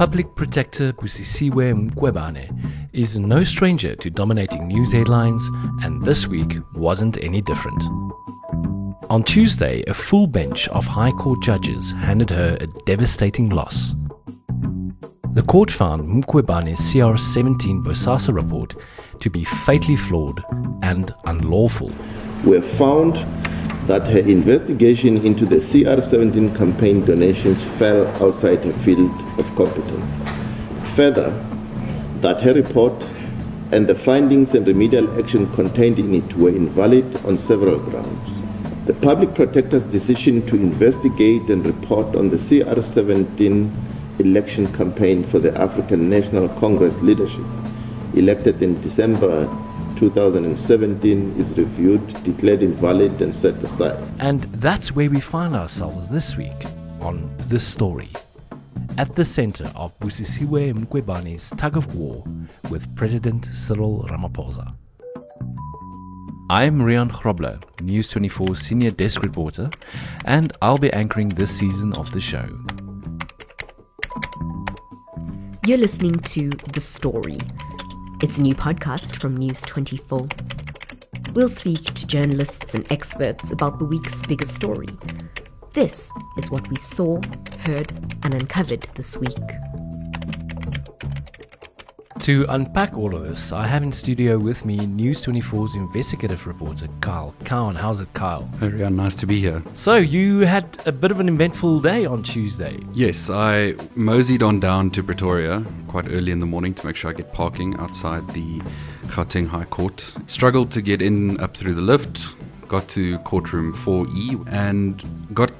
Public Protector Busisiwe Mkhwebane is no stranger to dominating news headlines, and this week wasn't any different. On Tuesday, a full bench of High Court judges handed her a devastating loss. The court found Mkhwebane's CR17 Bosasa report to be fatally flawed and unlawful. We have found that her investigation into the CR17 campaign donations fell outside her field of competence. Further, that her report and the findings and remedial action contained in it were invalid on several grounds. The public protector's decision to investigate and report on the CR17 election campaign for the African National Congress leadership, elected in December 2017 is reviewed, declared invalid, and set aside. And that's where we find ourselves this week on This Story. At the center of Busisiwe Mkhwebane's tug of war with President Cyril Ramaphosa. I'm Rian Grobler, News 24 senior desk reporter, and I'll be anchoring this season of the show. You're listening to The Story it's a new podcast from News 24. We'll speak to journalists and experts about the week's biggest story. This is what we saw, heard, and uncovered this week. To unpack all of this, I have in studio with me News 24's investigative reporter, Kyle Cowan. How's it, Kyle? Very nice to be here. So, you had a bit of an eventful day on Tuesday. Yes, I moseyed on down to Pretoria quite early in the morning to make sure I get parking outside the Gauteng High Court. Struggled to get in up through the lift, got to courtroom 4E, and got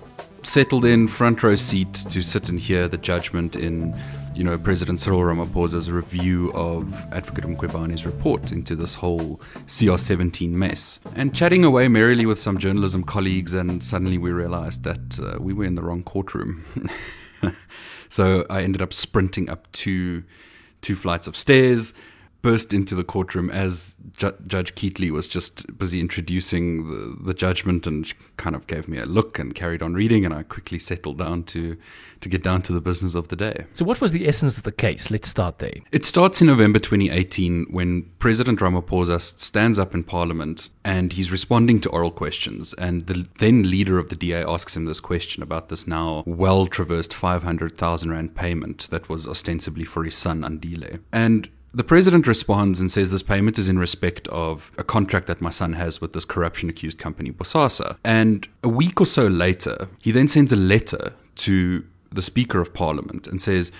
settled in front row seat to sit and hear the judgment in you know, President Cyril Ramaphosa's review of Advocate Mkhwebane's report into this whole CR17 mess. And chatting away merrily with some journalism colleagues, and suddenly we realized that uh, we were in the wrong courtroom. so I ended up sprinting up two, two flights of stairs, burst into the courtroom as Ju- Judge Keightley was just busy introducing the, the judgment and kind of gave me a look and carried on reading, and I quickly settled down to to get down to the business of the day. So, what was the essence of the case? Let's start there. It starts in November 2018 when President Ramaphosa stands up in Parliament and he's responding to oral questions, and the then leader of the DA asks him this question about this now well traversed 500,000 rand payment that was ostensibly for his son Andile, and the president responds and says this payment is in respect of a contract that my son has with this corruption accused company, Bosasa. And a week or so later, he then sends a letter to the Speaker of Parliament and says,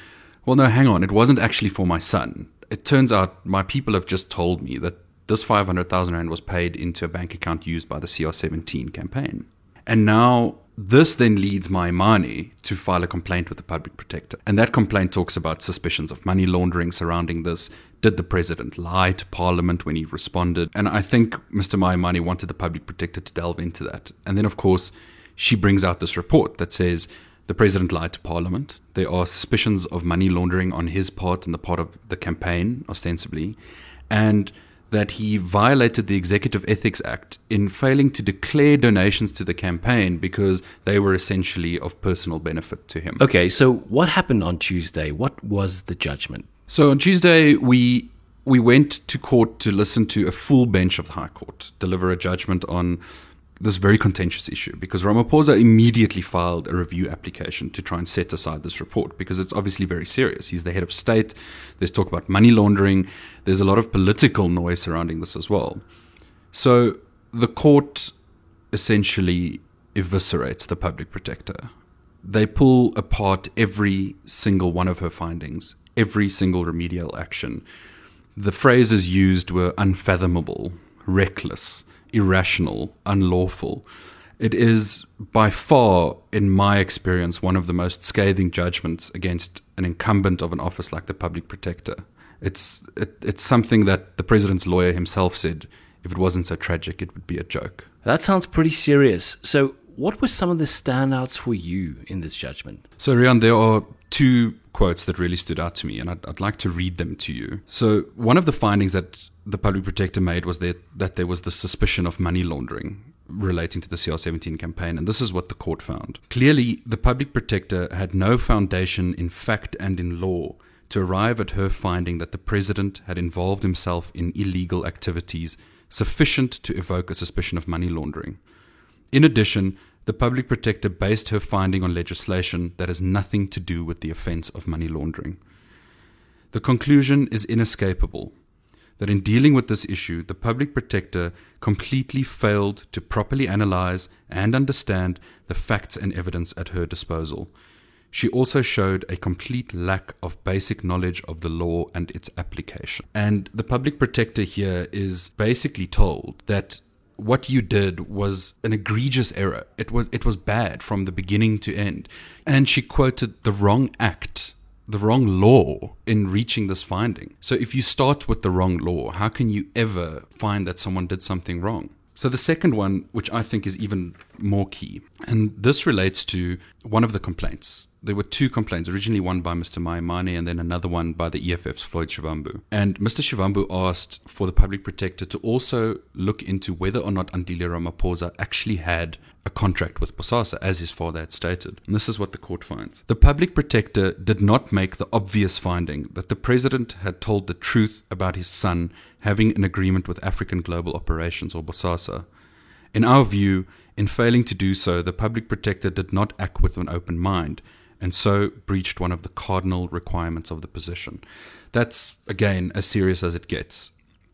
Well, no, hang on, it wasn't actually for my son. It turns out my people have just told me that this 500,000 Rand was paid into a bank account used by the CR17 campaign. And now this then leads Maimane to file a complaint with the public protector. And that complaint talks about suspicions of money laundering surrounding this. Did the president lie to parliament when he responded? And I think Mr. Maimane wanted the public protector to delve into that. And then, of course, she brings out this report that says the president lied to parliament. There are suspicions of money laundering on his part and the part of the campaign, ostensibly. And that he violated the Executive Ethics Act in failing to declare donations to the campaign because they were essentially of personal benefit to him. Okay, so what happened on Tuesday? What was the judgment? So on Tuesday, we we went to court to listen to a full bench of the High Court deliver a judgment on this very contentious issue because Ramaphosa immediately filed a review application to try and set aside this report because it's obviously very serious. He's the head of state. There's talk about money laundering. There's a lot of political noise surrounding this as well. So the court essentially eviscerates the public protector. They pull apart every single one of her findings, every single remedial action. The phrases used were unfathomable, reckless, irrational, unlawful. It is by far, in my experience, one of the most scathing judgments against an incumbent of an office like the public protector. It's it, it's something that the president's lawyer himself said. If it wasn't so tragic, it would be a joke. That sounds pretty serious. So, what were some of the standouts for you in this judgment? So, Rian, there are two quotes that really stood out to me, and I'd, I'd like to read them to you. So, one of the findings that the public protector made was that, that there was the suspicion of money laundering. relating to the CR17 campaign, and this is what the court found. Clearly, the public protector had no foundation in fact and in law to arrive at her finding that the president had involved himself in illegal activities sufficient to evoke a suspicion of money laundering. In addition, the public protector based her finding on legislation that has nothing to do with the offence of money laundering. The conclusion is inescapable that in dealing with this issue, the public protector completely failed to properly analyze and understand the facts and evidence at her disposal. She also showed a complete lack of basic knowledge of the law and its application. And the public protector here is basically told that what you did was an egregious error. It was it was bad from the beginning to end. And she quoted the wrong act the wrong law in reaching this finding. So if you start with the wrong law, how can you ever find that someone did something wrong? So the second one, which I think is even more key, and this relates to one of the complaints there were two complaints, originally one by Mr. Maimane and then another one by the EFF's Floyd Shivambu. And Mr. Shivambu asked for the public protector to also look into whether or not Andile Ramaphosa actually had a contract with Bosasa, as his father had stated. And this is what the court finds. The public protector did not make the obvious finding that the president had told the truth about his son having an agreement with African Global Operations or Bosasa. In our view, in failing to do so, the public protector did not act with an open mind and so breached one of the cardinal requirements of the position. That's, again, as serious as it gets.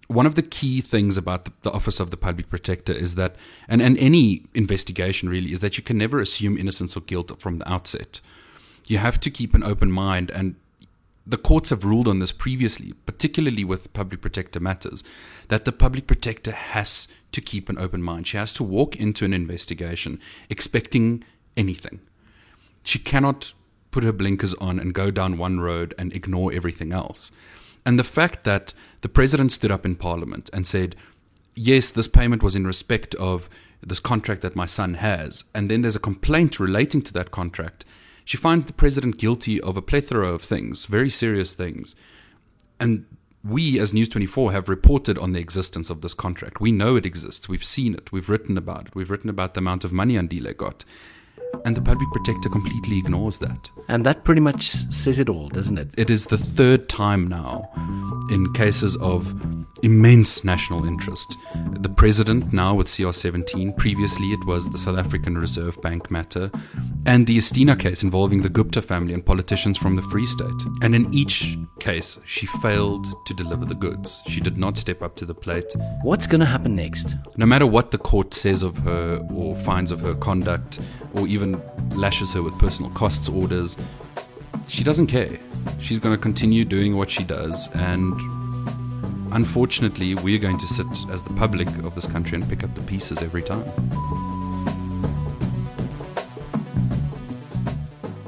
One of the key things about the, the, Office of the Public Protector is that, and, and any investigation really, is that you can never assume innocence or guilt from the outset. You have to keep an open mind, and the courts have ruled on this previously, particularly with public protector matters, that the public protector has to keep an open mind. She has to walk into an investigation expecting anything she cannot put her blinkers on and go down one road and ignore everything else. And the fact that the president stood up in parliament and said, yes, this payment was in respect of this contract that my son has, and then there's a complaint relating to that contract, she finds the president guilty of a plethora of things, very serious things. And we, as News 24, have reported on the existence of this contract. We know it exists. We've seen it. We've written about it. We've written about the amount of money Andile got. And the public protector completely ignores that. And that pretty much says it all, doesn't it? It is the third time now in cases of immense national interest. The president, now with CR17, previously it was the South African Reserve Bank matter, and the Estina case involving the Gupta family and politicians from the Free State. And in each case, she failed to deliver the goods. She did not step up to the plate. What's going to happen next? No matter what the court says of her or finds of her conduct, or even lashes her with personal costs orders, she doesn't care. She's going to continue doing what she does, and unfortunately, we're going to sit as the public of this country and pick up the pieces every time.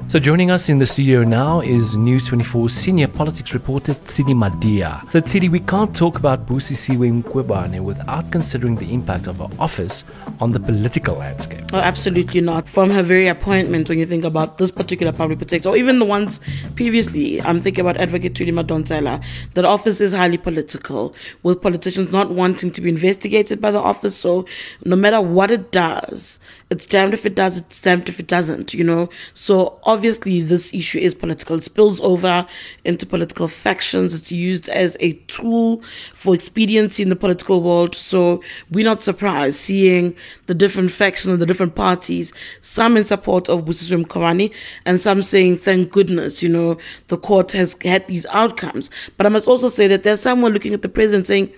So joining us in the studio now is News 24 senior politics reporter Tshidi Madia. So Tshidi, we can't talk about Busisiwe Mkhwebane without considering the impact of her office on the political landscape. Oh, absolutely not. From her very appointment, when you think about this particular public protector, or even the ones previously, I'm thinking about Advocate Thuli Madonsela, that office is highly political, with politicians not wanting to be investigated by the office. So no matter what it does, it's damned if it does, it's damned if it doesn't, you know? So obviously this issue is political. It spills over into political factions. It's used as a tool for expediency in the political world. So we're not surprised seeing the different factions and the different parties, some in support of Busisiwe Mkhwebane and some saying, thank goodness, you know, the court has had these outcomes. But I must also say that there's someone looking at the president saying,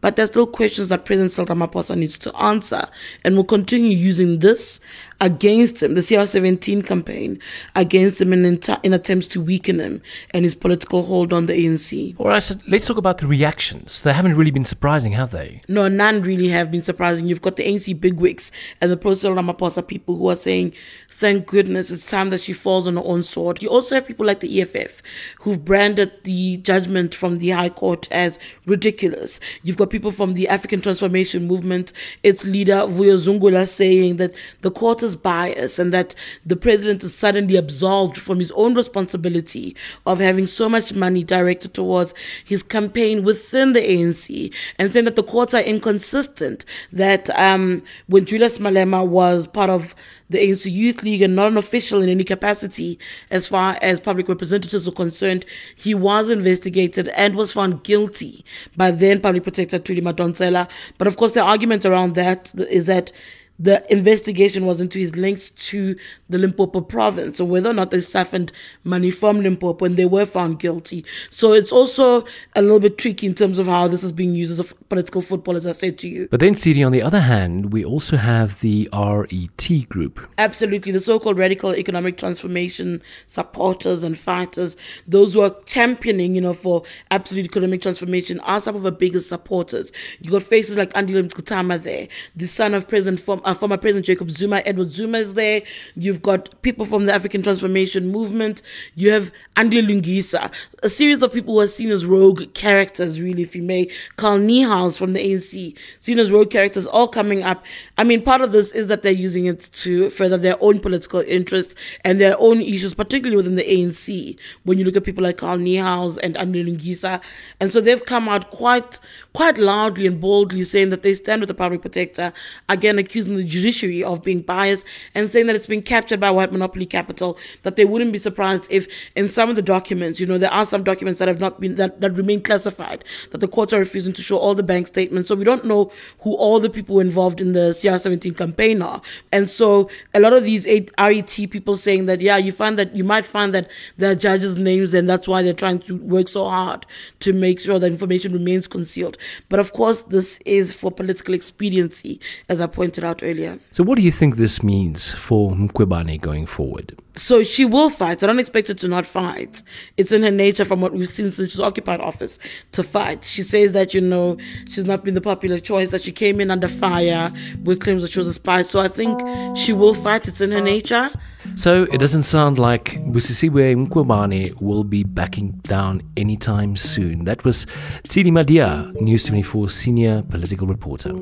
but there's still questions that President Cyril Ramaphosa needs to answer and will continue using this against him, the CR17 campaign against him in, in attempts to weaken him and his political hold on the ANC. All right, so let's talk about the reactions. They haven't really been surprising, have they? No, none really have been surprising. You've got the ANC bigwigs and the pro-Cyril Ramaphosa people who are saying, thank goodness it's time that she falls on her own sword. You also have people like the EFF who've branded the judgment from the High Court as ridiculous. You've got people from the African Transformation Movement, its leader Vuyo Zungula saying that the court bias and that the president is suddenly absolved from his own responsibility of having so much money directed towards his campaign within the ANC and saying that the courts are inconsistent. That um, when Julius Malema was part of the ANC Youth League and not an official in any capacity as far as public representatives are concerned, he was investigated and was found guilty by then Public Protector Thuli Madonsela. But of course, the argument around that is that the investigation was into his links to the Limpopo province and whether or not they siphoned money from Limpopo and they were found guilty. So it's also a little bit tricky in terms of how this is being used as a political football, as I said to you. But then, Siri, on the other hand, we also have the RET group. Absolutely. The so called radical economic transformation supporters and fighters, those who are championing, you know, for absolute economic transformation are some of our biggest supporters. You got faces like Andile Mngxitama there, the son of President from uh, former President Jacob Zuma, Edward Zuma is there. You've got people from the African Transformation Movement. You have Andy Lungisa, a series of people who are seen as rogue characters, really, if you may. Carl Niehaus from the ANC, seen as rogue characters, all coming up. I mean, part of this is that they're using it to further their own political interests and their own issues, particularly within the ANC. When you look at people like Carl Niehaus and Andy Lungisa, and so they've come out quite, quite loudly and boldly saying that they stand with the public protector, again accusing the judiciary of being biased and saying that it's been captured by white monopoly capital, that they wouldn't be surprised if in some of the documents, you know, there are some documents that have not been, that, that remain classified, that the courts are refusing to show all the bank statements. So we don't know who all the people involved in the CR17 campaign are. And so a lot of these RET people saying that, yeah, you find that, you might find that there are judges' names and that's why they're trying to work so hard to make sure that information remains concealed. But of course, this is for political expediency, as I pointed out earlier. So, what do you think this means for Mkhwebane going forward? So she will fight. I don't expect her to not fight. It's in her nature from what we've seen since she's occupied office to fight. She says that, you know, she's not been the popular choice, that she came in under fire with claims that she was a spy. So I think she will fight. It's in her nature. So it doesn't sound like Busisiwe Mkhwebane will be backing down anytime soon. That was Tshidi Madia, News 24 senior political reporter.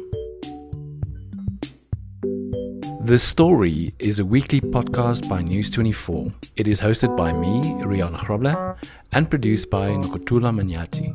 The Story is a weekly podcast by News24. It is hosted by me, Rian Grobler, and produced by Nokuthula Manyati.